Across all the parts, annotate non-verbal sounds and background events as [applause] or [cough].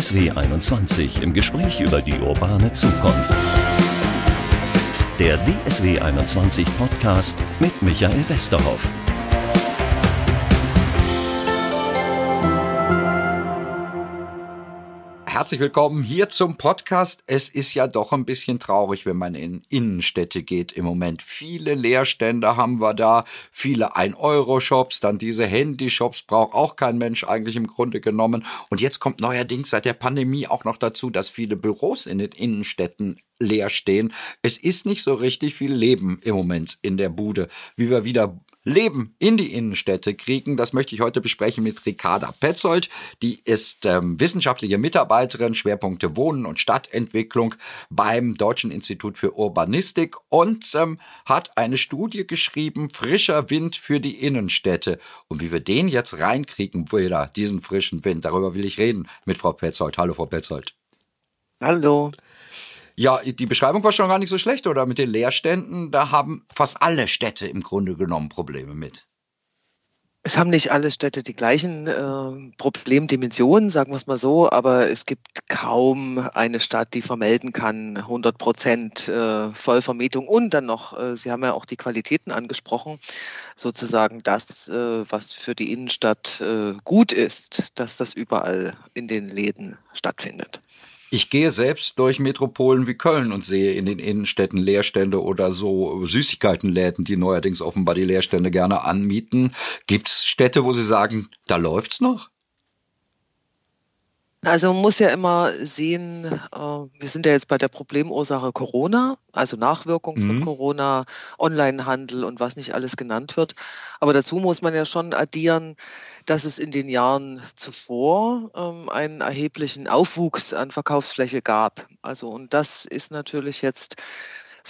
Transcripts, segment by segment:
DSW 21 im Gespräch über die urbane Zukunft. Der DSW 21 Podcast mit Michael Westerhoff. Herzlich willkommen hier zum Podcast. Es ist ja doch ein bisschen traurig, wenn man in Innenstädte geht im Moment. Viele Leerstände haben wir da, viele 1-Euro-Shops, dann diese Handy-Shops braucht auch kein Mensch eigentlich im Grunde genommen. Und jetzt kommt neuerdings seit der Pandemie auch noch dazu, dass viele Büros in den Innenstädten leer stehen. Es ist nicht so richtig viel Leben im Moment in der Bude. Wie wir wieder Leben in die Innenstädte kriegen. Das möchte ich heute besprechen mit Ricarda Petzold. Die ist ähm, wissenschaftliche Mitarbeiterin, Schwerpunkte Wohnen und Stadtentwicklung beim Deutschen Institut für Urbanistik und ähm, hat eine Studie geschrieben, Frischer Wind für die Innenstädte. Und wie wir den jetzt reinkriegen, wieder diesen frischen Wind, darüber will ich reden mit Frau Petzold. Hallo, Frau Petzold. Hallo. Ja, die Beschreibung war schon gar nicht so schlecht, oder? Mit den Leerständen, da haben fast alle Städte im Grunde genommen Probleme mit. Es haben nicht alle Städte die gleichen äh, Problemdimensionen, sagen wir es mal so, aber es gibt kaum eine Stadt, die vermelden kann 100 Prozent äh, Vollvermietung und dann noch, äh, Sie haben ja auch die Qualitäten angesprochen, sozusagen das, äh, was für die Innenstadt äh, gut ist, dass das überall in den Läden stattfindet. Ich gehe selbst durch Metropolen wie Köln und sehe in den Innenstädten Leerstände oder so Süßigkeitenläden, die neuerdings offenbar die Leerstände gerne anmieten. Gibt's Städte, wo Sie sagen, da läuft's noch? Also man muss ja immer sehen, äh, wir sind ja jetzt bei der Problemursache Corona, also Nachwirkung mhm. von Corona, Onlinehandel und was nicht alles genannt wird. Aber dazu muss man ja schon addieren, dass es in den Jahren zuvor ähm, einen erheblichen Aufwuchs an Verkaufsfläche gab. Also und das ist natürlich jetzt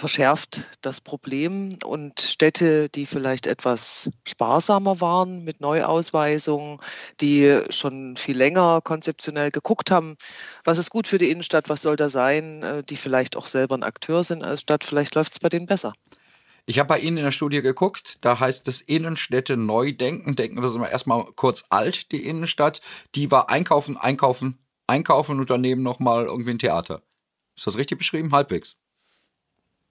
verschärft das Problem und Städte, die vielleicht etwas sparsamer waren mit Neuausweisungen, die schon viel länger konzeptionell geguckt haben, was ist gut für die Innenstadt, was soll da sein, äh, die vielleicht auch selber ein Akteur sind als Stadt, vielleicht läuft es bei denen besser. Ich habe bei Ihnen in der Studie geguckt, da heißt es Innenstädte neu denken. Denken wir erstmal kurz alt, die Innenstadt. Die war einkaufen, einkaufen, einkaufen und daneben nochmal irgendwie ein Theater. Ist das richtig beschrieben? Halbwegs.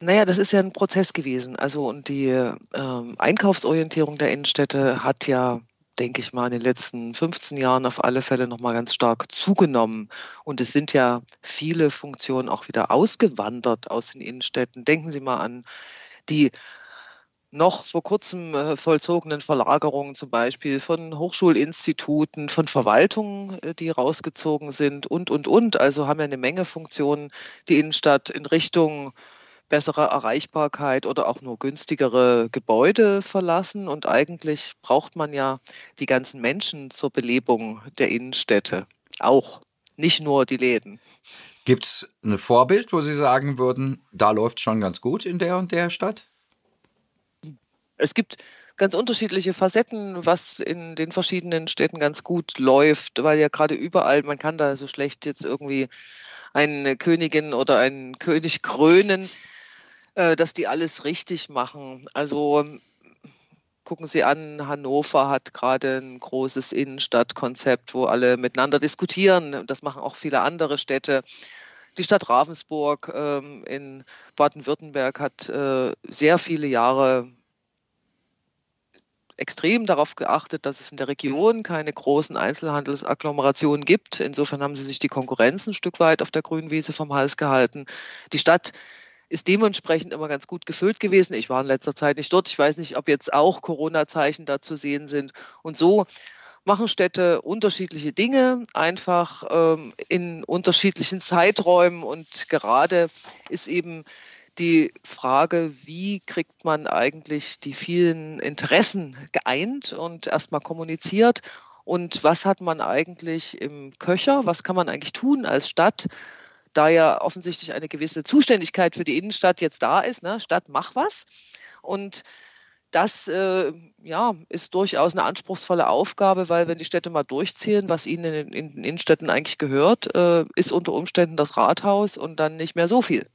Naja, das ist ja ein Prozess gewesen. Also und die ähm, Einkaufsorientierung der Innenstädte hat ja, denke ich mal, in den letzten 15 Jahren auf alle Fälle nochmal ganz stark zugenommen. Und es sind ja viele Funktionen auch wieder ausgewandert aus den Innenstädten. Denken Sie mal an die noch vor kurzem äh, vollzogenen Verlagerungen zum Beispiel von Hochschulinstituten, von Verwaltungen, äh, die rausgezogen sind und, und, und. Also haben ja eine Menge Funktionen die Innenstadt in Richtung bessere Erreichbarkeit oder auch nur günstigere Gebäude verlassen. Und eigentlich braucht man ja die ganzen Menschen zur Belebung der Innenstädte auch, nicht nur die Läden. Gibt es ein Vorbild, wo Sie sagen würden, da läuft schon ganz gut in der und der Stadt? Es gibt ganz unterschiedliche Facetten, was in den verschiedenen Städten ganz gut läuft, weil ja gerade überall, man kann da so schlecht jetzt irgendwie eine Königin oder einen König krönen. Äh, dass die alles richtig machen. Also gucken Sie an, Hannover hat gerade ein großes Innenstadtkonzept, wo alle miteinander diskutieren. Das machen auch viele andere Städte. Die Stadt Ravensburg ähm, in Baden-Württemberg hat äh, sehr viele Jahre extrem darauf geachtet, dass es in der Region keine großen Einzelhandelsagglomerationen gibt. Insofern haben sie sich die Konkurrenz ein Stück weit auf der grünen Wiese vom Hals gehalten. Die Stadt ist dementsprechend immer ganz gut gefüllt gewesen. Ich war in letzter Zeit nicht dort. Ich weiß nicht, ob jetzt auch Corona-Zeichen da zu sehen sind. Und so machen Städte unterschiedliche Dinge, einfach ähm, in unterschiedlichen Zeiträumen. Und gerade ist eben die Frage, wie kriegt man eigentlich die vielen Interessen geeint und erstmal kommuniziert und was hat man eigentlich im Köcher, was kann man eigentlich tun als Stadt, da ja offensichtlich eine gewisse Zuständigkeit für die Innenstadt jetzt da ist. Ne? Stadt, mach was. Und das äh, ja, ist durchaus eine anspruchsvolle Aufgabe, weil wenn die Städte mal durchziehen, was ihnen in, in den Innenstädten eigentlich gehört, äh, ist unter Umständen das Rathaus und dann nicht mehr so viel.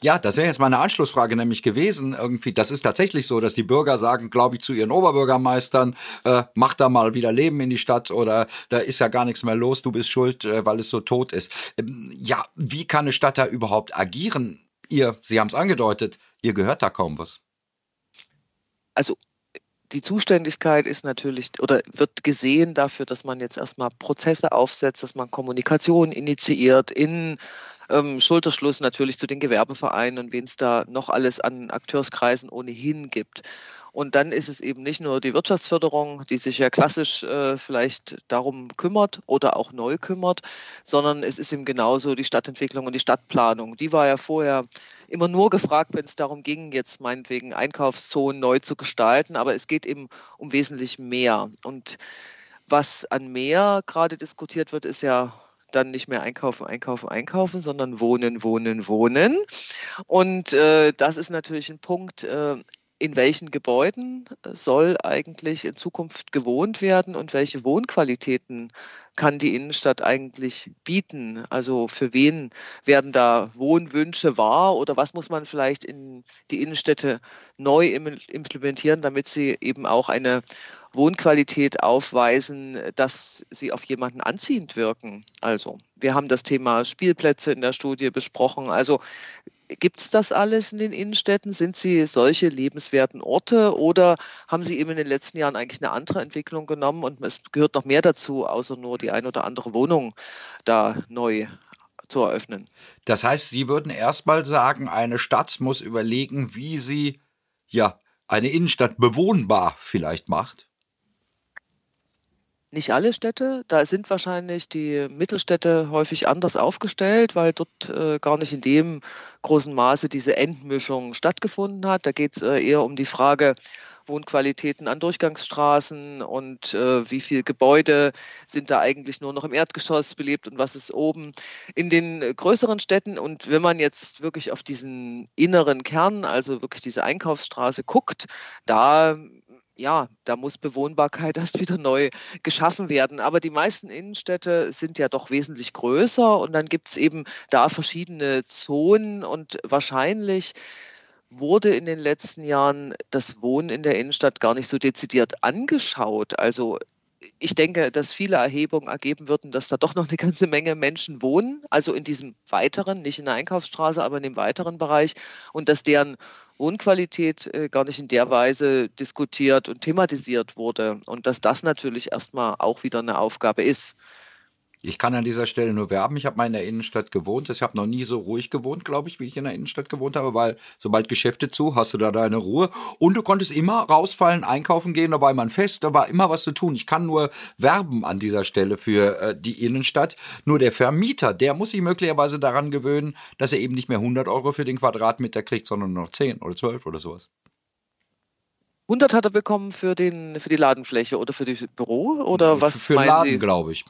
Ja, das wäre jetzt meine Anschlussfrage nämlich gewesen. Irgendwie, das ist tatsächlich so, dass die Bürger sagen, glaube ich, zu ihren Oberbürgermeistern, äh, mach da mal wieder Leben in die Stadt oder da ist ja gar nichts mehr los, du bist schuld, äh, weil es so tot ist. Ähm, ja, wie kann eine Stadt da überhaupt agieren? Ihr, Sie haben es angedeutet, ihr gehört da kaum was. Also die Zuständigkeit ist natürlich oder wird gesehen dafür, dass man jetzt erstmal Prozesse aufsetzt, dass man Kommunikation initiiert in ähm, Schulterschluss natürlich zu den Gewerbevereinen und wen es da noch alles an Akteurskreisen ohnehin gibt. Und dann ist es eben nicht nur die Wirtschaftsförderung, die sich ja klassisch äh, vielleicht darum kümmert oder auch neu kümmert, sondern es ist eben genauso die Stadtentwicklung und die Stadtplanung. Die war ja vorher immer nur gefragt, wenn es darum ging, jetzt meinetwegen Einkaufszonen neu zu gestalten, aber es geht eben um wesentlich mehr. Und was an mehr gerade diskutiert wird, ist ja dann nicht mehr einkaufen, einkaufen, einkaufen, sondern wohnen, wohnen, wohnen. Und äh, das ist natürlich ein Punkt, äh, in welchen Gebäuden soll eigentlich in Zukunft gewohnt werden und welche Wohnqualitäten kann die Innenstadt eigentlich bieten? Also für wen werden da Wohnwünsche wahr oder was muss man vielleicht in die Innenstädte neu implementieren, damit sie eben auch eine Wohnqualität aufweisen, dass sie auf jemanden anziehend wirken? Also wir haben das Thema Spielplätze in der Studie besprochen. Also Gibt es das alles in den Innenstädten? Sind sie solche lebenswerten Orte oder haben sie eben in den letzten Jahren eigentlich eine andere Entwicklung genommen und es gehört noch mehr dazu, außer nur die ein oder andere Wohnung da neu zu eröffnen? Das heißt, Sie würden erstmal sagen, eine Stadt muss überlegen, wie sie ja eine Innenstadt bewohnbar vielleicht macht? Nicht alle Städte, da sind wahrscheinlich die Mittelstädte häufig anders aufgestellt, weil dort äh, gar nicht in dem großen Maße diese Endmischung stattgefunden hat. Da geht es äh, eher um die Frage, Wohnqualitäten an Durchgangsstraßen und äh, wie viele Gebäude sind da eigentlich nur noch im Erdgeschoss belebt und was ist oben. In den größeren Städten und wenn man jetzt wirklich auf diesen inneren Kern, also wirklich diese Einkaufsstraße guckt, da ja, da muss Bewohnbarkeit [laughs] erst wieder neu geschaffen werden. Aber die meisten Innenstädte sind ja doch wesentlich größer und dann gibt es eben da verschiedene Zonen und wahrscheinlich wurde in den letzten Jahren das Wohnen in der Innenstadt gar nicht so dezidiert angeschaut. Also ich denke, dass viele Erhebungen ergeben würden, dass da doch noch eine ganze Menge Menschen wohnen, also in diesem weiteren, nicht in der Einkaufsstraße, aber in dem weiteren Bereich und dass deren Wohnqualität äh, gar nicht in der Weise diskutiert und thematisiert wurde und dass das natürlich erstmal auch wieder eine Aufgabe ist. Ich kann an dieser Stelle nur werben. Ich habe mal in der Innenstadt gewohnt. Ich habe noch nie so ruhig gewohnt, glaube ich, wie ich in der Innenstadt gewohnt habe, weil sobald Geschäfte zu, hast du da deine Ruhe. Und du konntest immer rausfallen, einkaufen gehen, da war immer ein Fest, da war immer was zu tun. Ich kann nur werben an dieser Stelle für äh, die Innenstadt. Nur der Vermieter, der muss sich möglicherweise daran gewöhnen, dass er eben nicht mehr 100 Euro für den Quadratmeter kriegt, sondern nur noch 10 oder 12 oder sowas. 100 hat er bekommen für, den, für die Ladenfläche oder für das Büro? Oder was für den Laden, glaube ich.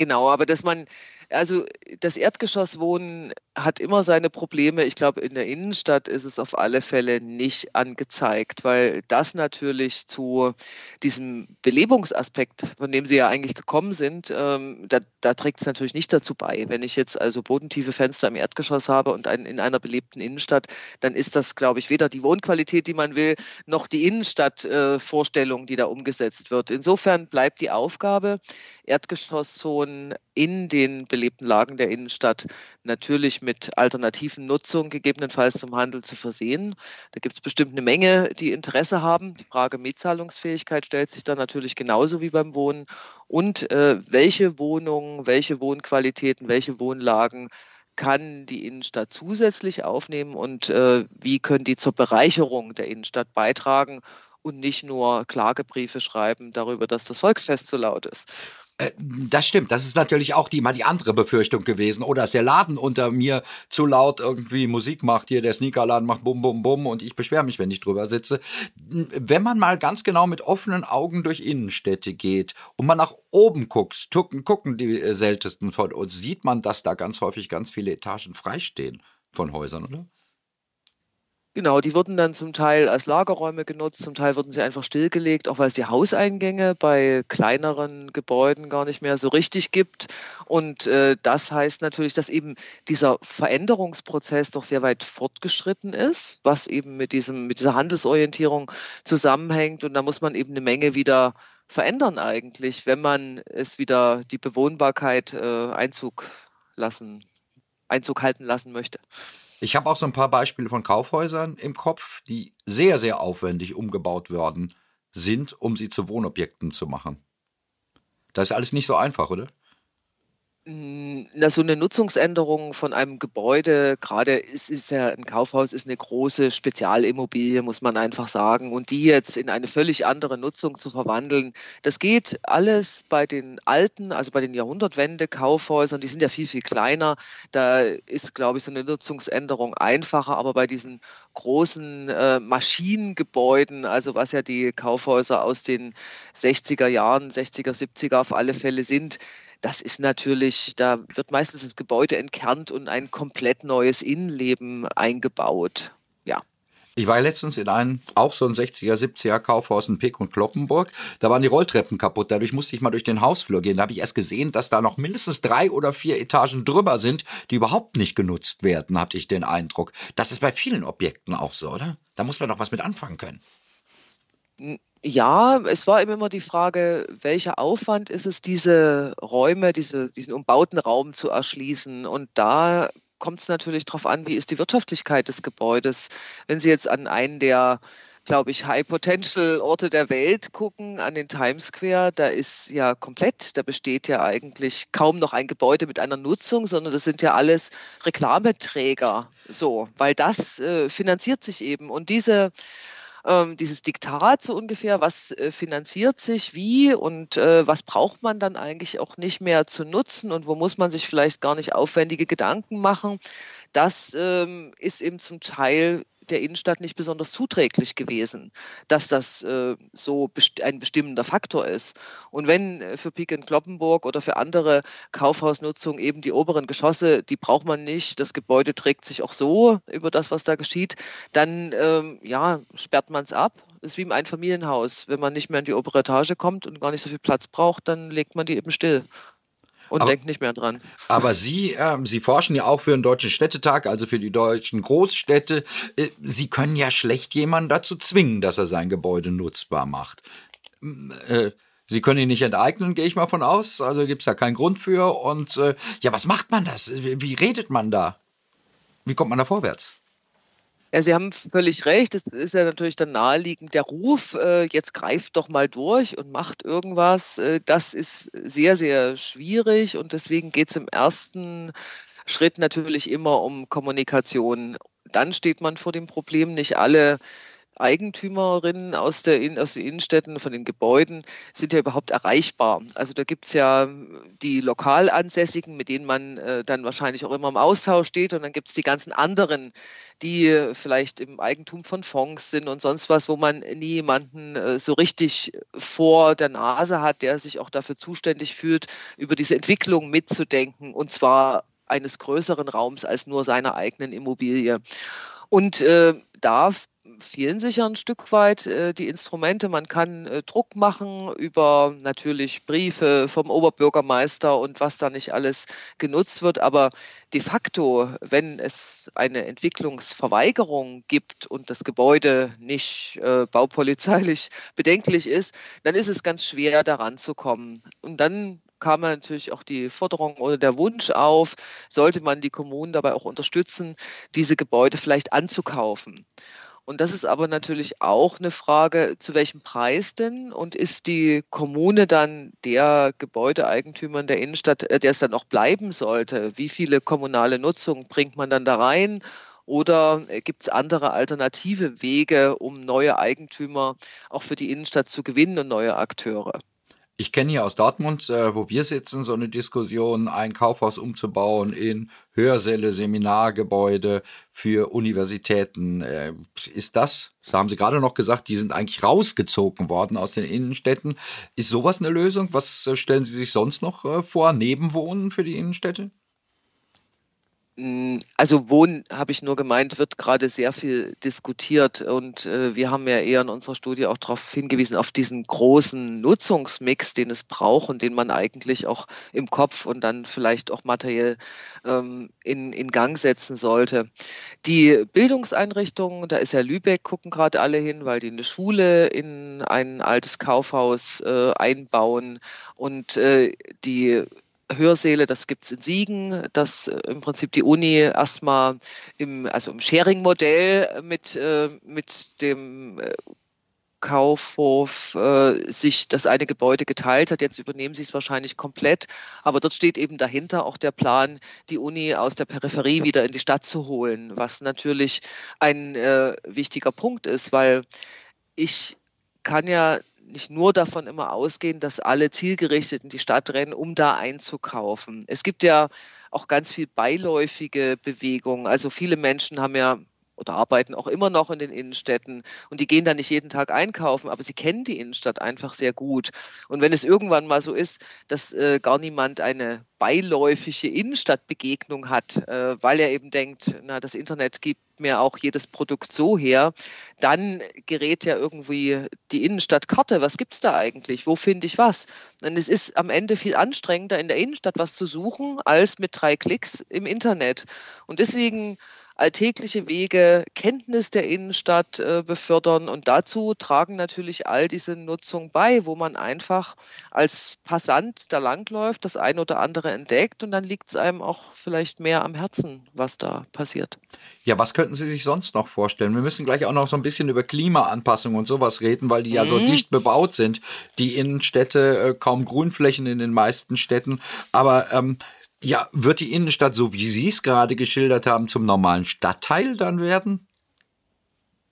Genau, aber dass man, also das Erdgeschosswohnen hat immer seine Probleme. Ich glaube, in der Innenstadt ist es auf alle Fälle nicht angezeigt, weil das natürlich zu diesem Belebungsaspekt, von dem Sie ja eigentlich gekommen sind, ähm, da, da trägt es natürlich nicht dazu bei. Wenn ich jetzt also bodentiefe Fenster im Erdgeschoss habe und ein, in einer belebten Innenstadt, dann ist das, glaube ich, weder die Wohnqualität, die man will, noch die Innenstadtvorstellung, äh, die da umgesetzt wird. Insofern bleibt die Aufgabe, Erdgeschosszonen in den belebten Lagen der Innenstadt natürlich mit alternativen Nutzungen gegebenenfalls zum Handel zu versehen. Da gibt es bestimmt eine Menge, die Interesse haben. Die Frage Mietzahlungsfähigkeit stellt sich dann natürlich genauso wie beim Wohnen. Und äh, welche Wohnungen, welche Wohnqualitäten, welche Wohnlagen kann die Innenstadt zusätzlich aufnehmen und äh, wie können die zur Bereicherung der Innenstadt beitragen und nicht nur Klagebriefe schreiben darüber, dass das Volksfest zu laut ist. Äh, das stimmt. Das ist natürlich auch die, mal die andere Befürchtung gewesen. Oder dass der Laden unter mir zu laut irgendwie Musik macht. Hier der Sneakerladen macht bum, bum, bum und ich beschwere mich, wenn ich drüber sitze. Wenn man mal ganz genau mit offenen Augen durch Innenstädte geht und man nach oben guckt, gucken, gucken die äh, seltensten von uns, sieht man, dass da ganz häufig ganz viele Etagen freistehen von Häusern, oder? Genau, die wurden dann zum Teil als Lagerräume genutzt, zum Teil wurden sie einfach stillgelegt, auch weil es die Hauseingänge bei kleineren Gebäuden gar nicht mehr so richtig gibt. Und äh, das heißt natürlich, dass eben dieser Veränderungsprozess doch sehr weit fortgeschritten ist, was eben mit diesem, mit dieser Handelsorientierung zusammenhängt. Und da muss man eben eine Menge wieder verändern eigentlich, wenn man es wieder die Bewohnbarkeit äh, Einzug lassen, Einzug halten lassen möchte. Ich habe auch so ein paar Beispiele von Kaufhäusern im Kopf, die sehr, sehr aufwendig umgebaut worden sind, um sie zu Wohnobjekten zu machen. Das ist alles nicht so einfach, oder? Na, so eine Nutzungsänderung von einem Gebäude, gerade ist, ist ja ein Kaufhaus, ist eine große Spezialimmobilie, muss man einfach sagen. Und die jetzt in eine völlig andere Nutzung zu verwandeln, das geht alles bei den alten, also bei den Jahrhundertwende-Kaufhäusern, die sind ja viel, viel kleiner. Da ist, glaube ich, so eine Nutzungsänderung einfacher, aber bei diesen großen äh, Maschinengebäuden, also was ja die Kaufhäuser aus den 60er Jahren, 60er, 70er auf alle Fälle sind, das ist natürlich, da wird meistens das Gebäude entkernt und ein komplett neues Innenleben eingebaut. Ja. Ich war letztens in einem, auch so ein 60er, 70er Kaufhaus in Pick und Kloppenburg. Da waren die Rolltreppen kaputt. Dadurch musste ich mal durch den Hausflur gehen. Da habe ich erst gesehen, dass da noch mindestens drei oder vier Etagen drüber sind, die überhaupt nicht genutzt werden, hatte ich den Eindruck. Das ist bei vielen Objekten auch so, oder? Da muss man doch was mit anfangen können. Ja, es war eben immer die Frage, welcher Aufwand ist es, diese Räume, diese, diesen umbauten Raum zu erschließen. Und da kommt es natürlich darauf an, wie ist die Wirtschaftlichkeit des Gebäudes. Wenn Sie jetzt an einen der, glaube ich, High-Potential-Orte der Welt gucken, an den Times Square, da ist ja komplett, da besteht ja eigentlich kaum noch ein Gebäude mit einer Nutzung, sondern das sind ja alles Reklameträger. So, weil das äh, finanziert sich eben. Und diese ähm, dieses Diktat so ungefähr, was äh, finanziert sich wie und äh, was braucht man dann eigentlich auch nicht mehr zu nutzen und wo muss man sich vielleicht gar nicht aufwendige Gedanken machen. Das ähm, ist eben zum Teil der Innenstadt nicht besonders zuträglich gewesen, dass das äh, so best ein bestimmender Faktor ist. Und wenn äh, für Pik in Kloppenburg oder für andere Kaufhausnutzung eben die oberen Geschosse, die braucht man nicht, das Gebäude trägt sich auch so über das, was da geschieht, dann ähm, ja, sperrt man es ab. Ist wie im Einfamilienhaus. Wenn man nicht mehr in die obere Etage kommt und gar nicht so viel Platz braucht, dann legt man die eben still und aber, denkt nicht mehr dran. Aber Sie, äh, Sie forschen ja auch für den Deutschen Städtetag, also für die deutschen Großstädte. Äh, Sie können ja schlecht jemanden dazu zwingen, dass er sein Gebäude nutzbar macht. Äh, Sie können ihn nicht enteignen, gehe ich mal von aus. Also gibt es da keinen Grund für. Und äh, ja, was macht man das? Wie redet man da? Wie kommt man da vorwärts? Ja, Sie haben völlig recht. Es ist ja natürlich dann naheliegend der Ruf, äh, jetzt greift doch mal durch und macht irgendwas. Äh, das ist sehr, sehr schwierig und deswegen geht es im ersten Schritt natürlich immer um Kommunikation. Dann steht man vor dem Problem, nicht alle Eigentümerinnen aus, der, aus den Innenstädten, von den Gebäuden sind ja überhaupt erreichbar. Also da gibt es ja die Lokalansässigen, mit denen man äh, dann wahrscheinlich auch immer im Austausch steht. Und dann gibt es die ganzen anderen, die vielleicht im Eigentum von Fonds sind und sonst was, wo man nie jemanden äh, so richtig vor der Nase hat, der sich auch dafür zuständig fühlt, über diese Entwicklung mitzudenken. Und zwar eines größeren Raums als nur seiner eigenen Immobilie. Und äh, da fehlen sicher ein Stück weit äh, die Instrumente. Man kann äh, Druck machen über natürlich Briefe vom Oberbürgermeister und was da nicht alles genutzt wird. Aber de facto, wenn es eine Entwicklungsverweigerung gibt und das Gebäude nicht äh, baupolizeilich [laughs] bedenklich ist, dann ist es ganz schwer, daran zu kommen. Und dann kam natürlich auch die Forderung oder der Wunsch auf, sollte man die Kommunen dabei auch unterstützen, diese Gebäude vielleicht anzukaufen. Und das ist aber natürlich auch eine Frage, zu welchem Preis denn? Und ist die Kommune dann der Gebäudeeigentümer in der Innenstadt, äh, der es dann auch bleiben sollte? Wie viele kommunale Nutzungen bringt man dann da rein? Oder äh, gibt es andere alternative Wege, um neue Eigentümer auch für die Innenstadt zu gewinnen und neue Akteure? Ich kenne hier aus Dortmund, äh, wo wir sitzen, so eine Diskussion, ein Kaufhaus umzubauen in Hörsäle, Seminargebäude für Universitäten. Äh, ist das, da haben Sie gerade noch gesagt, die sind eigentlich rausgezogen worden aus den Innenstädten. Ist sowas eine Lösung? Was äh, stellen Sie sich sonst noch äh, vor? Nebenwohnen für die Innenstädte? Mm, also Wohnen, habe ich nur gemeint, wird gerade sehr viel diskutiert und äh, wir haben ja eher in unserer Studie auch darauf hingewiesen, auf diesen großen Nutzungsmix, den es braucht und den man eigentlich auch im Kopf und dann vielleicht auch materiell ähm, in, in Gang setzen sollte. Die Bildungseinrichtungen, da ist ja Lübeck, gucken gerade alle hin, weil die eine Schule in ein altes Kaufhaus äh, einbauen und äh, die Hörsäle, das gibt es in Siegen, dass äh, im Prinzip die Uni erstmal im, also im Sharing-Modell mit, äh, mit dem äh, Kaufhof äh, sich das eine Gebäude geteilt hat. Jetzt übernehmen sie es wahrscheinlich komplett. Aber dort steht eben dahinter auch der Plan, die Uni aus der Peripherie wieder in die Stadt zu holen, was natürlich ein äh, wichtiger Punkt ist, weil ich kann ja nicht nur davon immer ausgehen, dass alle zielgerichtet in die Stadt rennen, um da einzukaufen. Es gibt ja auch ganz viel beiläufige Bewegungen. Also viele Menschen haben ja oder arbeiten auch immer noch in den Innenstädten und die gehen da nicht jeden Tag einkaufen, aber sie kennen die Innenstadt einfach sehr gut. Und wenn es irgendwann mal so ist, dass äh, gar niemand eine beiläufige Innenstadtbegegnung hat, äh, weil er eben denkt, na, das Internet gibt mir auch jedes Produkt so her, dann gerät ja irgendwie die Innenstadtkarte. Was gibt es da eigentlich? Wo finde ich was? Und es ist am Ende viel anstrengender, in der Innenstadt was zu suchen, als mit drei Klicks im Internet. Und deswegen alltägliche Wege, Kenntnis der Innenstadt äh, befördern. Und dazu tragen natürlich all diese Nutzung bei, wo man einfach als Passant da langläuft, das ein oder andere entdeckt und dann liegt es einem auch vielleicht mehr am Herzen, was da passiert. Ja, was könnten Sie sich sonst noch vorstellen? Wir müssen gleich auch noch so ein bisschen über Klimaanpassung und sowas reden, weil die ja so mhm. dicht bebaut sind. Die Innenstädte, äh, kaum Grünflächen in den meisten Städten. Aber ähm, ja, wird die Innenstadt, so wie Sie es gerade geschildert haben, zum normalen Stadtteil dann werden?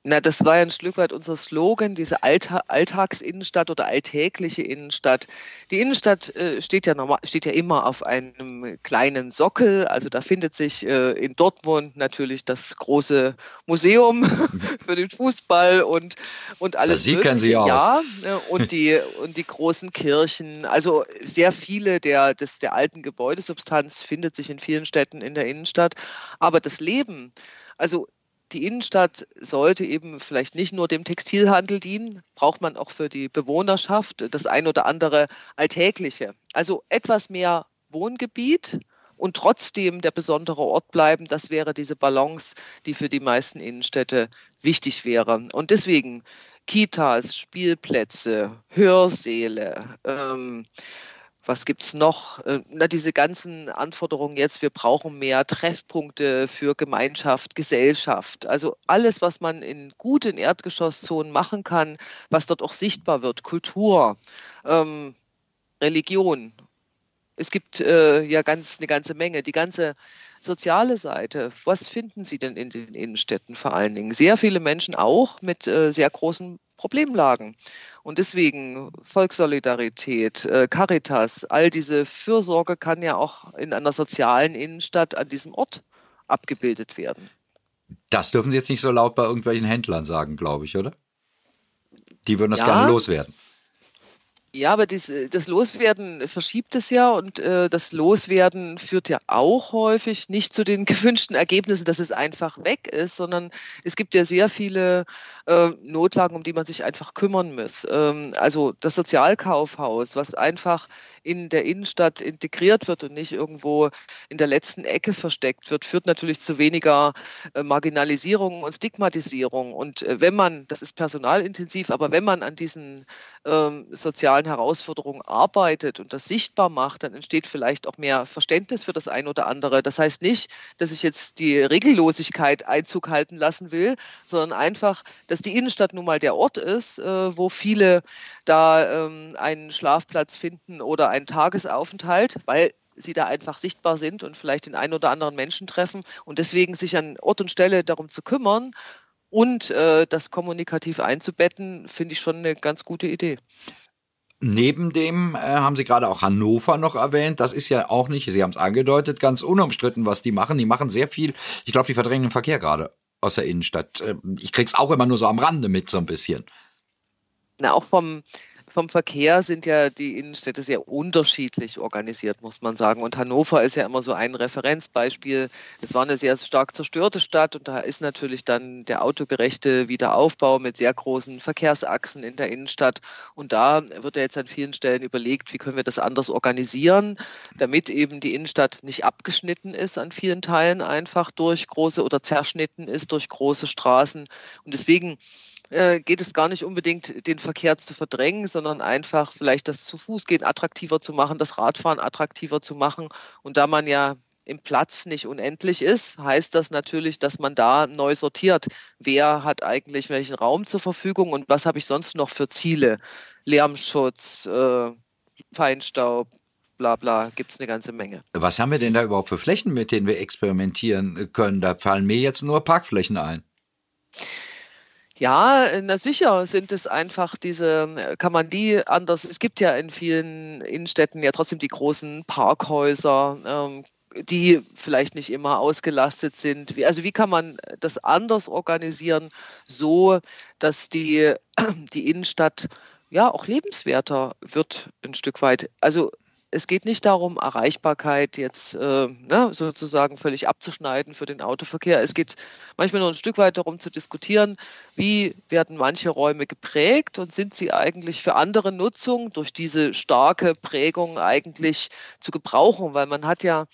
Na, das war ja ein Stück weit unser Slogan, diese Allta Alltagsinnenstadt oder alltägliche Innenstadt. Die Innenstadt äh, steht, ja normal, steht ja immer auf einem kleinen Sockel. Also da findet sich äh, in Dortmund natürlich das große Museum [laughs] für den Fußball und, und alles. Sieht kennen Sie aus. Ja, ne, und die, und die großen Kirchen. Also sehr viele der, des, der alten Gebäudesubstanz findet sich in vielen Städten in der Innenstadt. Aber das Leben, also die Innenstadt sollte eben vielleicht nicht nur dem Textilhandel dienen, braucht man auch für die Bewohnerschaft das ein oder andere Alltägliche. Also etwas mehr Wohngebiet und trotzdem der besondere Ort bleiben, das wäre diese Balance, die für die meisten Innenstädte wichtig wäre. Und deswegen Kitas, Spielplätze, Hörsäle, ähm, was gibt's noch? Äh, na, diese ganzen Anforderungen jetzt, wir brauchen mehr Treffpunkte für Gemeinschaft, Gesellschaft. Also alles, was man in guten Erdgeschosszonen machen kann, was dort auch sichtbar wird. Kultur, ähm, Religion. Es gibt äh, ja ganz eine ganze Menge. Die ganze soziale Seite, was finden Sie denn in den Innenstädten vor allen Dingen? Sehr viele Menschen auch mit äh, sehr großen Problemlagen. Und deswegen Volkssolidarität, äh, Caritas, all diese Fürsorge kann ja auch in einer sozialen Innenstadt an diesem Ort abgebildet werden. Das dürfen Sie jetzt nicht so laut bei irgendwelchen Händlern sagen, glaube ich, oder? Die würden das ja, gerne loswerden. Ja, aber das, das Loswerden verschiebt es ja und äh, das Loswerden führt ja auch häufig nicht zu den [laughs] gewünschten Ergebnissen, dass es einfach weg ist, sondern es gibt ja sehr viele äh, Notlagen, um die man sich einfach kümmern muss. Ähm, also das Sozialkaufhaus, was einfach in der Innenstadt integriert wird und nicht irgendwo in der letzten Ecke versteckt wird, führt natürlich zu weniger äh, Marginalisierung und Stigmatisierung. Und äh, wenn man, das ist personalintensiv, aber wenn man an diesen ähm, sozialen Herausforderungen arbeitet und das sichtbar macht, dann entsteht vielleicht auch mehr Verständnis für das eine oder andere. Das heißt nicht, dass ich jetzt die Regellosigkeit Einzug halten lassen will, sondern einfach, dass die Innenstadt nun mal der Ort ist, äh, wo viele da ähm, einen Schlafplatz finden oder einen Tagesaufenthalt, weil sie da einfach sichtbar sind und vielleicht den einen oder anderen Menschen treffen und deswegen sich an Ort und Stelle darum zu kümmern und äh, das kommunikativ einzubetten, finde ich schon eine ganz gute Idee. Neben dem äh, haben Sie gerade auch Hannover noch erwähnt. Das ist ja auch nicht, Sie haben es angedeutet, ganz unumstritten, was die machen. Die machen sehr viel. Ich glaube, die verdrängen den Verkehr gerade aus der Innenstadt. Äh, ich krieg's auch immer nur so am Rande mit, so ein bisschen. Na, auch vom, vom Verkehr sind ja die Innenstädte sehr unterschiedlich organisiert, muss man sagen. Und Hannover ist ja immer so ein Referenzbeispiel. Es war eine sehr stark zerstörte Stadt und da ist natürlich dann der autogerechte Wiederaufbau mit sehr großen Verkehrsachsen in der Innenstadt. Und da wird ja jetzt an vielen Stellen überlegt, wie können wir das anders organisieren, damit eben die Innenstadt nicht abgeschnitten ist an vielen Teilen einfach durch große oder zerschnitten ist durch große Straßen. Und deswegen äh, geht es gar nicht unbedingt, den Verkehr zu verdrängen, sondern einfach vielleicht das zu Fuß gehen attraktiver zu machen, das Radfahren attraktiver zu machen. Und da man ja im Platz nicht unendlich ist, heißt das natürlich, dass man da neu sortiert. Wer hat eigentlich welchen Raum zur Verfügung und was habe ich sonst noch für Ziele? Lärmschutz, äh, Feinstaub, bla bla, gibt es eine ganze Menge. Was haben wir denn da überhaupt für Flächen, mit denen wir experimentieren können? Da fallen mir jetzt nur Parkflächen ein. Ja, na sicher sind es einfach diese, kann man die anders, es gibt ja in vielen Innenstädten ja trotzdem die großen Parkhäuser, ähm, die vielleicht nicht immer ausgelastet sind. Wie, also wie kann man das anders organisieren, so dass die, [clears throat] die Innenstadt ja auch lebenswerter wird ein Stück weit. Also es geht nicht darum, Erreichbarkeit jetzt äh, ne, sozusagen völlig abzuschneiden für den Autoverkehr. Es geht manchmal nur ein Stück weit darum zu diskutieren, wie werden manche Räume geprägt und sind sie eigentlich für andere Nutzung durch diese starke Prägung eigentlich zu gebrauchen, weil man hat ja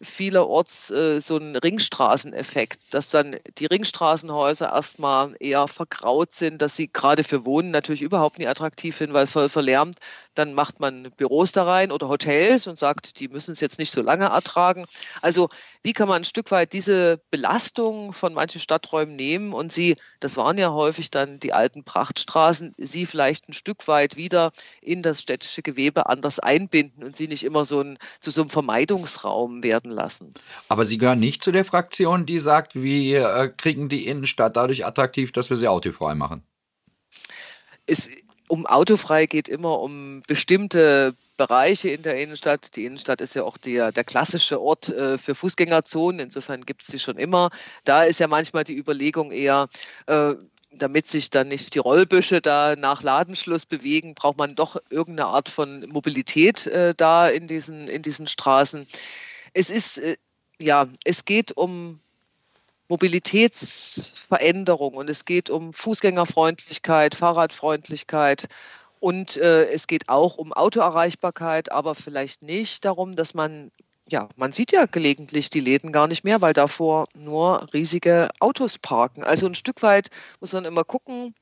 vielerorts äh, so einen Ringstraßeneffekt, dass dann die Ringstraßenhäuser erstmal eher vergraut sind, dass sie gerade für Wohnen natürlich überhaupt nicht attraktiv sind, weil voll verlärmt. Dann macht man Büros da rein oder Hotels und sagt, die müssen es jetzt nicht so lange ertragen. Also wie kann man ein Stück weit diese Belastung von manchen Stadträumen nehmen und sie, das waren ja häufig dann die alten Prachtstraßen, sie vielleicht ein Stück weit wieder in das städtische Gewebe anders einbinden und sie nicht immer so ein, zu so einem Vermeidungsraum werden lassen. Aber Sie gehören nicht zu der Fraktion, die sagt, wir äh, kriegen die Innenstadt dadurch attraktiv, dass wir sie autofrei machen. Es, um autofrei geht immer um bestimmte Bereiche in der Innenstadt. Die Innenstadt ist ja auch der, der klassische Ort äh, für Fußgängerzonen. Insofern gibt es sie schon immer. Da ist ja manchmal die Überlegung eher, äh, damit sich dann nicht die Rollbüsche da nach Ladenschluss bewegen, braucht man doch irgendeine Art von Mobilität äh, da in diesen, in diesen Straßen. Es ist, äh, ja, es geht um Mobilitätsveränderung und es geht um Fußgängerfreundlichkeit, Fahrradfreundlichkeit und äh, es geht auch um Autoerreichbarkeit, aber vielleicht nicht darum, dass man, ja, man sieht ja gelegentlich die Läden gar nicht mehr, weil davor nur riesige Autos parken. Also ein Stück weit muss man immer gucken,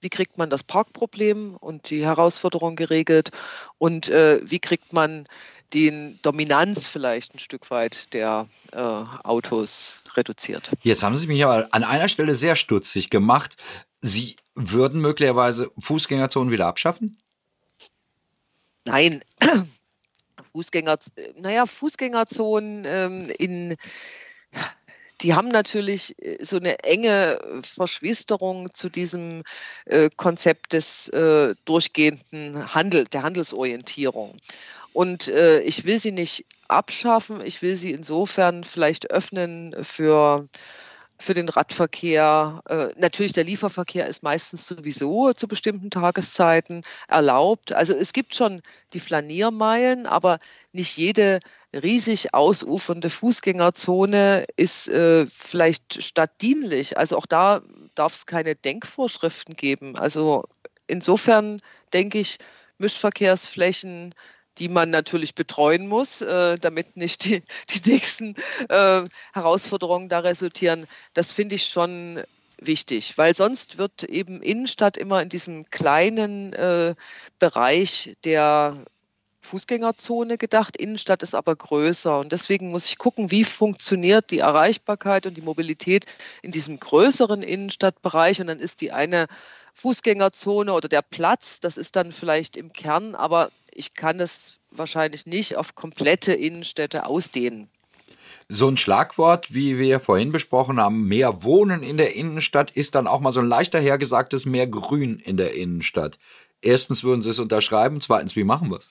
wie kriegt man das Parkproblem und die Herausforderung geregelt und äh, wie kriegt man die Dominanz vielleicht ein Stück weit der äh, Autos reduziert. Jetzt haben Sie mich aber an einer Stelle sehr stutzig gemacht. Sie würden möglicherweise Fußgängerzonen wieder abschaffen? Nein. [clears throat] Fußgänger, naja, Fußgängerzonen ähm, in die haben natürlich äh, so eine enge Verschwisterung zu diesem äh, Konzept des äh, durchgehenden Handel, der Handelsorientierung. Und äh, ich will sie nicht abschaffen, ich will sie insofern vielleicht öffnen für für den Radverkehr. Äh, natürlich, der Lieferverkehr ist meistens sowieso zu bestimmten Tageszeiten erlaubt. Also es gibt schon die Flaniermeilen, aber nicht jede riesig ausufernde Fußgängerzone ist äh, vielleicht stadtdienlich. Also auch da darf es keine Denkvorschriften geben. Also insofern denke ich, Mischverkehrsflächen, die man natürlich betreuen muss, äh, damit nicht die, die nächsten äh, Herausforderungen da resultieren. Das finde ich schon wichtig, weil sonst wird eben Innenstadt immer in diesem kleinen äh, Bereich der Fußgängerzone gedacht. Innenstadt ist aber größer und deswegen muss ich gucken, wie funktioniert die Erreichbarkeit und die Mobilität in diesem größeren Innenstadtbereich und dann ist die eine Fußgängerzone oder der Platz, das ist dann vielleicht im Kern, aber ich kann es wahrscheinlich nicht auf komplette Innenstädte ausdehnen. So ein Schlagwort, wie wir vorhin besprochen haben, mehr Wohnen in der Innenstadt, ist dann auch mal so ein leichter hergesagtes mehr Grün in der Innenstadt. Erstens würden Sie es unterschreiben, zweitens, wie machen wir es?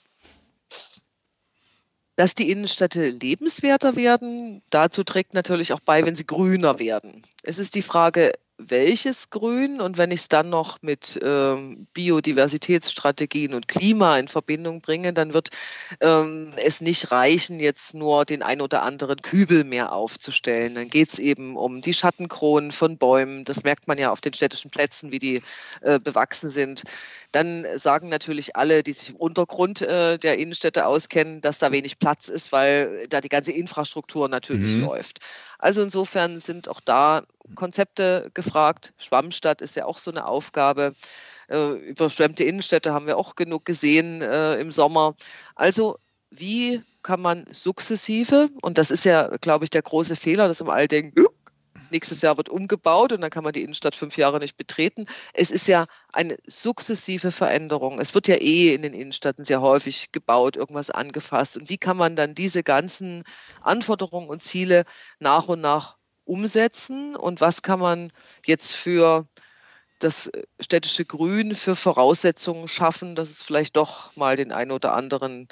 Dass die Innenstädte lebenswerter werden, dazu trägt natürlich auch bei, wenn sie grüner werden. Es ist die Frage, welches Grün und wenn ich es dann noch mit ähm, Biodiversitätsstrategien und Klima in Verbindung bringe, dann wird ähm, es nicht reichen, jetzt nur den ein oder anderen Kübel mehr aufzustellen. Dann geht es eben um die Schattenkronen von Bäumen. Das merkt man ja auf den städtischen Plätzen, wie die äh, bewachsen sind. Dann sagen natürlich alle, die sich im Untergrund äh, der Innenstädte auskennen, dass da wenig Platz ist, weil da die ganze Infrastruktur natürlich mhm. läuft. Also insofern sind auch da Konzepte gefragt. Schwammstadt ist ja auch so eine Aufgabe. Äh, überschwemmte Innenstädte haben wir auch genug gesehen äh, im Sommer. Also wie kann man sukzessive, und das ist ja, glaube ich, der große Fehler, dass im all denken, nächstes Jahr wird umgebaut und dann kann man die Innenstadt fünf Jahre nicht betreten. Es ist ja eine sukzessive Veränderung. Es wird ja eh in den Innenstädten sehr häufig gebaut, irgendwas angefasst. Und wie kann man dann diese ganzen Anforderungen und Ziele nach und nach umsetzen und was kann man jetzt für das städtische Grün für Voraussetzungen schaffen, dass es vielleicht doch mal den einen oder anderen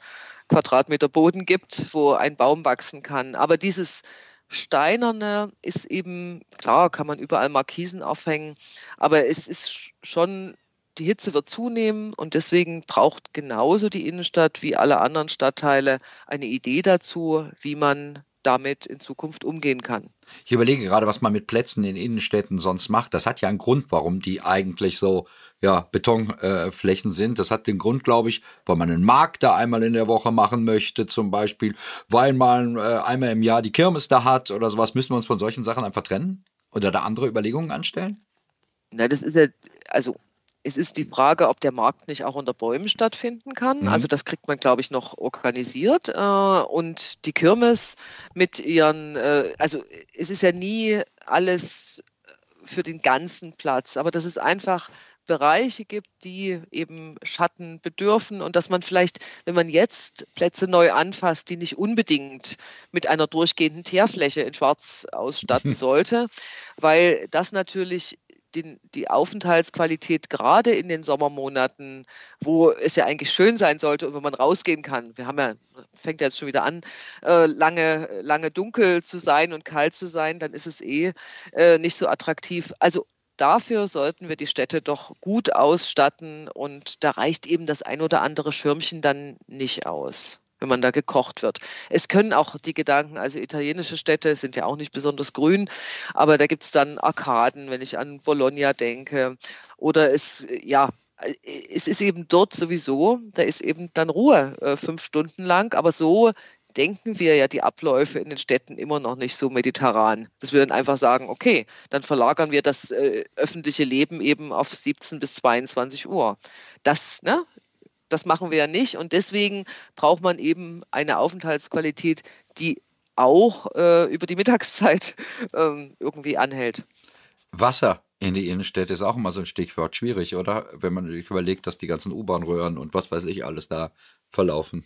Quadratmeter Boden gibt, wo ein Baum wachsen kann. Aber dieses Steinerne ist eben, klar, kann man überall Markisen aufhängen, aber es ist schon, die Hitze wird zunehmen und deswegen braucht genauso die Innenstadt wie alle anderen Stadtteile eine Idee dazu, wie man damit in Zukunft umgehen kann. Ich überlege gerade, was man mit Plätzen in Innenstädten sonst macht. Das hat ja einen Grund, warum die eigentlich so ja, Betonflächen äh, sind. Das hat den Grund, glaube ich, weil man einen Markt da einmal in der Woche machen möchte, zum Beispiel, weil man äh, einmal im Jahr die Kirmes da hat oder sowas. Müssen wir uns von solchen Sachen einfach trennen? Oder da andere Überlegungen anstellen? Na, das ist ja, also es ist die Frage, ob der Markt nicht auch unter Bäumen stattfinden kann. Mhm. Also das kriegt man, glaube ich, noch organisiert. Äh, und die Kirmes mit ihren, äh, also es ist ja nie alles für den ganzen Platz, aber dass es einfach Bereiche gibt, die eben Schatten bedürfen und dass man vielleicht, wenn man jetzt Plätze neu anfasst, die nicht unbedingt mit einer durchgehenden Teerfläche in Schwarz ausstatten [laughs] sollte, weil das natürlich den, die Aufenthaltsqualität gerade in den Sommermonaten, wo es ja eigentlich schön sein sollte und wenn man rausgehen kann. Wir haben ja, fängt ja jetzt schon wieder an, äh, lange, lange dunkel zu sein und kalt zu sein, dann ist es eh äh, nicht so attraktiv. Also dafür sollten wir die Städte doch gut ausstatten und da reicht eben das ein oder andere Schirmchen dann nicht aus wenn man da gekocht wird. Es können auch die Gedanken, also italienische Städte sind ja auch nicht besonders grün, aber da gibt es dann Arkaden, wenn ich an Bologna denke. Oder es, ja, es ist eben dort sowieso, da ist eben dann Ruhe äh, fünf Stunden lang, aber so denken wir ja die Abläufe in den Städten immer noch nicht so mediterran. Dass wir dann einfach sagen, okay, dann verlagern wir das äh, öffentliche Leben eben auf 17 bis 22 Uhr. Das, ne, das machen wir ja nicht und deswegen braucht man eben eine Aufenthaltsqualität, die auch äh, über die Mittagszeit [laughs] ähm, irgendwie anhält. Wasser in die Innenstädte ist auch immer so ein Stichwort schwierig, oder? Wenn man sich überlegt, dass die ganzen U-Bahn-Röhren und was weiß ich alles da verlaufen.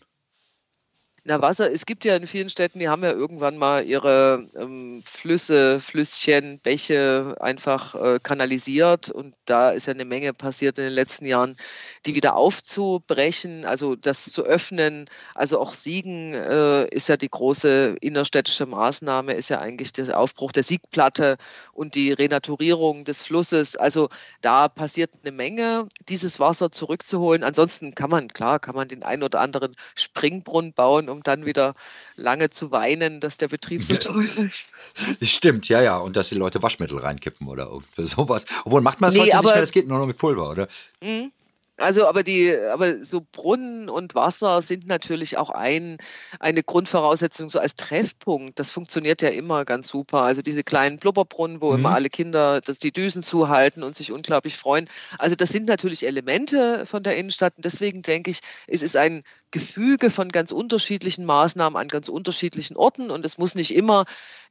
Na, Wasser, es gibt ja in vielen Städten, die haben ja irgendwann mal ihre ähm, Flüsse, Flüsschen, Bäche einfach äh, kanalisiert und da ist ja eine Menge passiert in den letzten Jahren, die wieder aufzubrechen, also das zu öffnen. Also auch Siegen äh, ist ja die große innerstädtische Maßnahme, ist ja eigentlich der Aufbruch der Siegplatte und die Renaturierung des Flusses. Also da passiert eine Menge, dieses Wasser zurückzuholen. Ansonsten kann man, klar, kann man den einen oder anderen Springbrunnen bauen, um dann wieder lange zu weinen, dass der Betrieb so teuer ist. Das stimmt, ja, ja. Und dass die Leute Waschmittel reinkippen oder irgendwie sowas. Obwohl macht man es nee, heute nicht mehr, das geht nur noch mit Pulver, oder? Mhm. Also, aber die, aber so Brunnen und Wasser sind natürlich auch ein, eine Grundvoraussetzung so als Treffpunkt. Das funktioniert ja immer ganz super. Also diese kleinen Blubberbrunnen, wo mhm. immer alle Kinder das, die Düsen zuhalten und sich unglaublich freuen. Also das sind natürlich Elemente von der Innenstadt. Und deswegen denke ich, es ist ein Gefüge von ganz unterschiedlichen Maßnahmen an ganz unterschiedlichen Orten und es muss nicht immer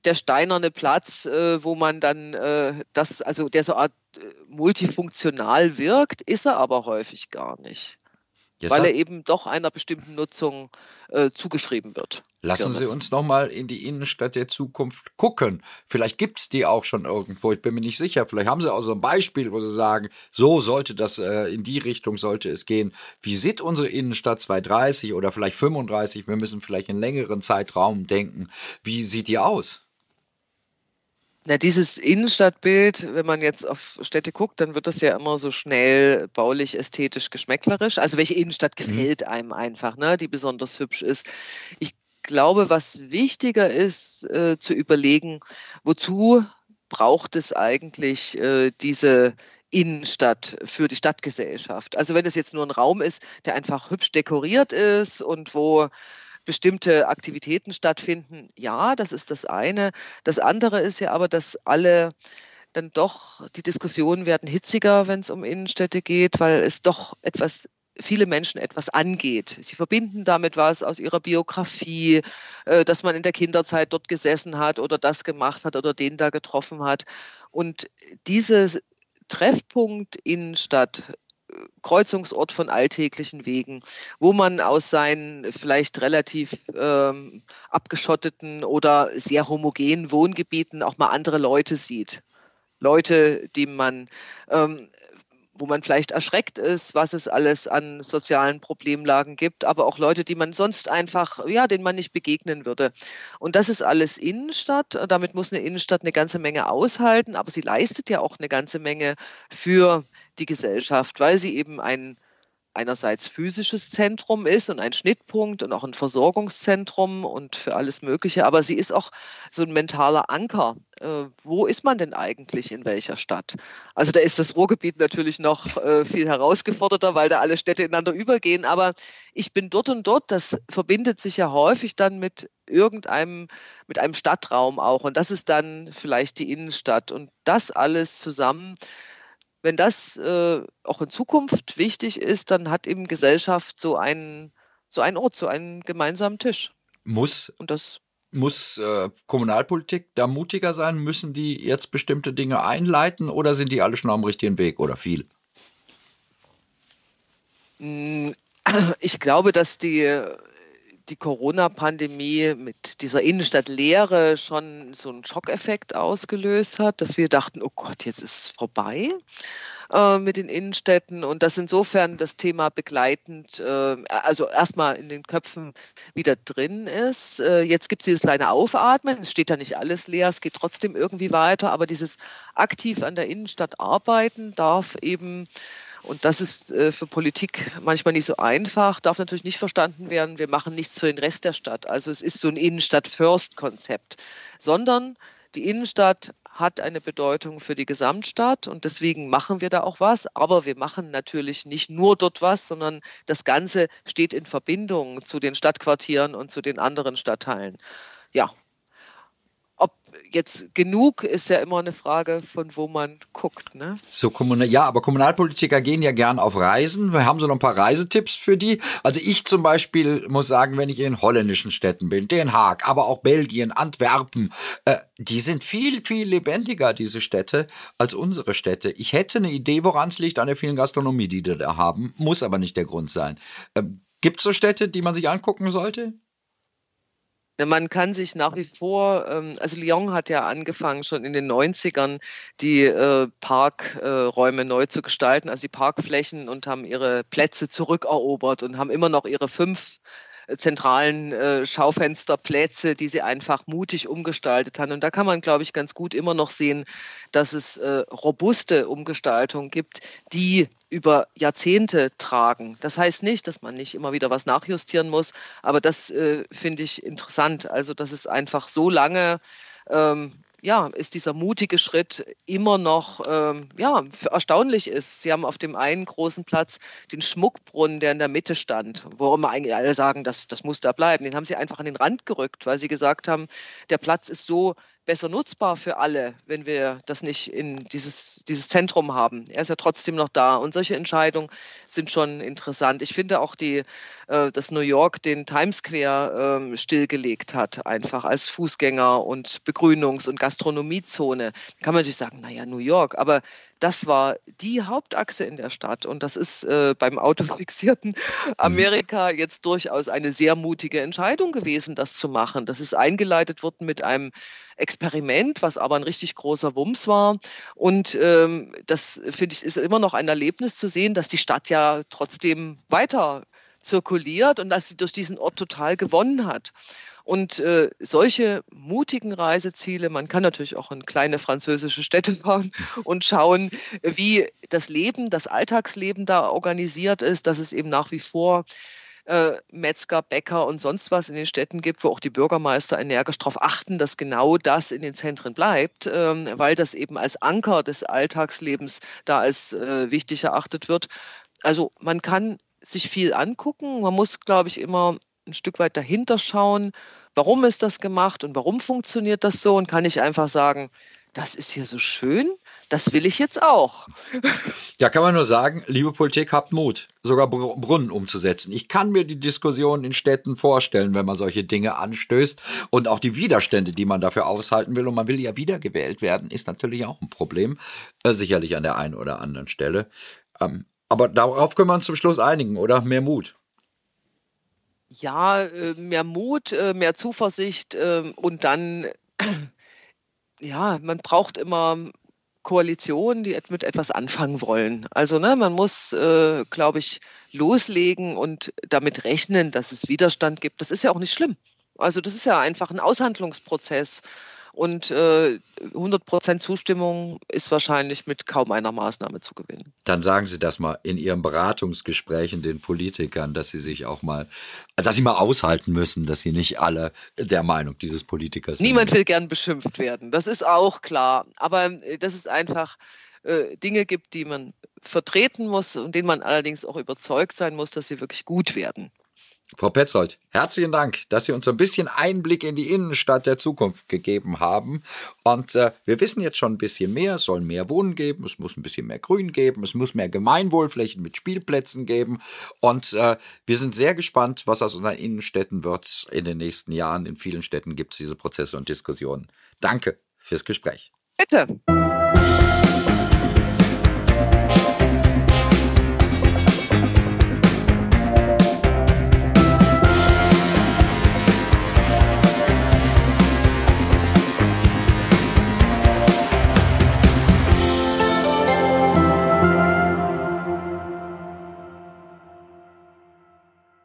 der steinerne Platz, äh, wo man dann äh, das, also der so Art äh, multifunktional wirkt, ist er aber häufig gar nicht. Jetzt weil er eben doch einer bestimmten Nutzung äh, zugeschrieben wird. Lassen Sie uns nochmal in die Innenstadt der Zukunft gucken. Vielleicht gibt es die auch schon irgendwo, ich bin mir nicht sicher. Vielleicht haben Sie auch so ein Beispiel, wo Sie sagen, so sollte das, äh, in die Richtung sollte es gehen. Wie sieht unsere Innenstadt 2030 oder vielleicht 35? Wir müssen vielleicht in längeren Zeitraum denken. Wie sieht die aus? Na, dieses Innenstadtbild, wenn man jetzt auf Städte guckt, dann wird das ja immer so schnell baulich, ästhetisch, geschmäcklerisch. Also welche Innenstadt mhm. gefällt mhm. einem einfach, ne, die besonders hübsch ist. Ich glaube, was wichtiger ist, äh, zu überlegen, wozu braucht es eigentlich äh, diese Innenstadt für die Stadtgesellschaft. Also wenn es jetzt nur ein Raum ist, der einfach hübsch dekoriert ist und wo bestimmte Aktivitäten stattfinden. Ja, das ist das eine. Das andere ist ja aber, dass alle dann doch, die Diskussionen werden hitziger, wenn es um Innenstädte geht, weil es doch etwas viele Menschen etwas angeht. Sie verbinden damit was aus ihrer Biografie, äh, dass man in der Kinderzeit dort gesessen hat oder das gemacht hat oder den da getroffen hat. Und diese Treffpunkt Innenstadt Kreuzungsort von alltäglichen Wegen, wo man aus seinen vielleicht relativ ähm, abgeschotteten oder sehr homogenen Wohngebieten auch mal andere Leute sieht. Leute, die man ähm, wo man vielleicht erschreckt ist, was es alles an sozialen Problemlagen gibt, aber auch Leute, die man sonst einfach, ja, denen man nicht begegnen würde. Und das ist alles Innenstadt. Damit muss eine Innenstadt eine ganze Menge aushalten, aber sie leistet ja auch eine ganze Menge für die Gesellschaft, weil sie eben ein einerseits physisches Zentrum ist und ein Schnittpunkt und auch ein Versorgungszentrum und für alles Mögliche, aber sie ist auch so ein mentaler Anker. Äh, wo ist man denn eigentlich in welcher Stadt? Also da ist das Ruhrgebiet natürlich noch äh, viel herausgeforderter, weil da alle Städte ineinander übergehen, aber ich bin dort und dort, das verbindet sich ja häufig dann mit irgendeinem, mit einem Stadtraum auch und das ist dann vielleicht die Innenstadt und das alles zusammen wenn das äh, auch in Zukunft wichtig ist, dann hat eben Gesellschaft so einen, so einen Ort, so einen gemeinsamen Tisch. Muss, Und das, muss äh, Kommunalpolitik da mutiger sein? Müssen die jetzt bestimmte Dinge einleiten oder sind die alle schon am richtigen Weg oder viel? Hm, [clears throat] ich glaube, dass die die Corona-Pandemie mit dieser Innenstadtlehre schon so einen Schockeffekt ausgelöst hat, dass wir dachten, oh Gott, jetzt ist es vorbei äh, mit den Innenstädten. Und dass insofern das Thema begleitend, äh, also erstmal in den Köpfen wieder drin ist. Äh, jetzt gibt es dieses kleine Aufatmen, es steht da nicht alles leer, es geht trotzdem irgendwie weiter, aber dieses aktiv an der Innenstadt arbeiten darf eben und das ist äh, für Politik manchmal nicht so einfach, darf natürlich nicht verstanden werden, wir machen nichts für den Rest der Stadt. Also es ist so ein Innenstadt-First-Konzept, sondern die Innenstadt hat eine Bedeutung für die Gesamtstadt und deswegen machen wir da auch was. Aber wir machen natürlich nicht nur dort was, sondern das Ganze steht in Verbindung zu den Stadtquartieren und zu den anderen Stadtteilen. Ja, jetzt genug ist ja immer eine Frage, von wo man guckt. Ne? So Kommunal ja, aber Kommunalpolitiker gehen ja gern auf Reisen. Wir haben so noch ein paar Reisetipps für die. Also ich zum Beispiel muss sagen, wenn ich in holländischen Städten bin, Den Haag, aber auch Belgien, Antwerpen, äh, die sind viel, viel lebendiger, diese Städte, als unsere Städte. Ich hätte eine Idee, woran es liegt, an der vielen Gastronomie, die die da haben. Muss aber nicht der Grund sein. Äh, Gibt es so Städte, die man sich angucken sollte? Man kann sich nach wie vor, ähm, also Lyon hat ja angefangen, schon in den 90ern die äh, Parkräume neu zu gestalten, also die Parkflächen und haben ihre Plätze zurückerobert und haben immer noch ihre fünf zentralen äh, Schaufensterplätze, die sie einfach mutig umgestaltet haben. Und da kann man, glaube ich, ganz gut immer noch sehen, dass es äh, robuste Umgestaltungen gibt, die über Jahrzehnte tragen. Das heißt nicht, dass man nicht immer wieder was nachjustieren muss, aber das äh, finde ich interessant. Also, dass es einfach so lange ähm, ja, ist dieser mutige Schritt immer noch ähm, ja, erstaunlich ist. Sie haben auf dem einen großen Platz den Schmuckbrunnen, der in der Mitte stand, worum eigentlich alle sagen, das, das muss da bleiben. Den haben sie einfach an den Rand gerückt, weil sie gesagt haben, der Platz ist so besser nutzbar für alle, wenn wir das nicht in dieses, dieses Zentrum haben. Er ist ja trotzdem noch da. Und solche Entscheidungen sind schon interessant. Ich finde auch, die, äh, dass New York den Times Square äh, stillgelegt hat, einfach als Fußgänger- und Begrünungs- und Gastronomiezone. Kann man natürlich sagen, naja, New York, aber das war die Hauptachse in der Stadt. Und das ist äh, beim autofixierten [laughs] mhm. Amerika jetzt durchaus eine sehr mutige Entscheidung gewesen, das zu machen. Das ist eingeleitet worden mit einem Experiment, was aber ein richtig großer Wumms war. Und ähm, das finde ich ist immer noch ein Erlebnis zu sehen, dass die Stadt ja trotzdem weiter zirkuliert und dass sie durch diesen Ort total gewonnen hat. Und äh, solche mutigen Reiseziele, man kann natürlich auch in kleine französische Städte [laughs] fahren und schauen, wie das Leben, das Alltagsleben da organisiert ist, dass es eben nach wie vor äh, Metzger, Bäcker und sonst was in den Städten gibt, wo auch die Bürgermeister energisch darauf achten, dass genau das in den Zentren bleibt, ähm, weil das eben als Anker des Alltagslebens da als äh, wichtig erachtet wird. Also man kann sich viel angucken. Man muss, glaube ich, immer ein Stück weit dahinter schauen, warum ist das gemacht und warum funktioniert das so und kann ich einfach sagen, das ist hier so schön, das will ich jetzt auch. [laughs] Ja, kann man nur sagen, liebe Politik, habt Mut, sogar Brunnen umzusetzen. Ich kann mir die Diskussion in Städten vorstellen, wenn man solche Dinge anstößt und auch die Widerstände, die man dafür aushalten will. Und man will ja wiedergewählt werden, ist natürlich auch ein Problem, äh, sicherlich an der einen oder anderen Stelle. Ähm, aber darauf können wir uns zum Schluss einigen, oder? Mehr Mut. Ja, äh, mehr Mut, äh, mehr Zuversicht ähm, und dann, [clears throat] ja, man braucht immer Koalitionen, die mit etwas anfangen wollen. Also ne, man muss, äh, glaube ich, loslegen und damit rechnen, dass es Widerstand gibt. Das ist ja auch nicht schlimm. Also das ist ja einfach ein Aushandlungsprozess. Und äh, 100% Zustimmung ist wahrscheinlich mit kaum einer Maßnahme zu gewinnen. Dann sagen Sie das mal in Ihren Beratungsgesprächen den Politikern, dass sie sich auch mal, dass sie mal aushalten müssen, dass sie nicht alle der Meinung dieses Politikers sind. Niemand will gern beschimpft werden. Das ist auch klar. Aber äh, dass es einfach äh, Dinge gibt, die man vertreten muss und denen man allerdings auch überzeugt sein muss, dass sie wirklich gut werden. Frau Petzold, herzlichen Dank, dass Sie uns so ein bisschen Einblick in die Innenstadt der Zukunft gegeben haben. Und äh, wir wissen jetzt schon ein bisschen mehr. Es soll mehr Wohnen geben, es muss ein bisschen mehr Grün geben, es muss mehr Gemeinwohlflächen mit Spielplätzen geben. Und äh, wir sind sehr gespannt, was aus unseren Innenstädten wird in den nächsten Jahren. In vielen Städten gibt es diese Prozesse und Diskussionen. Danke fürs Gespräch. Bitte.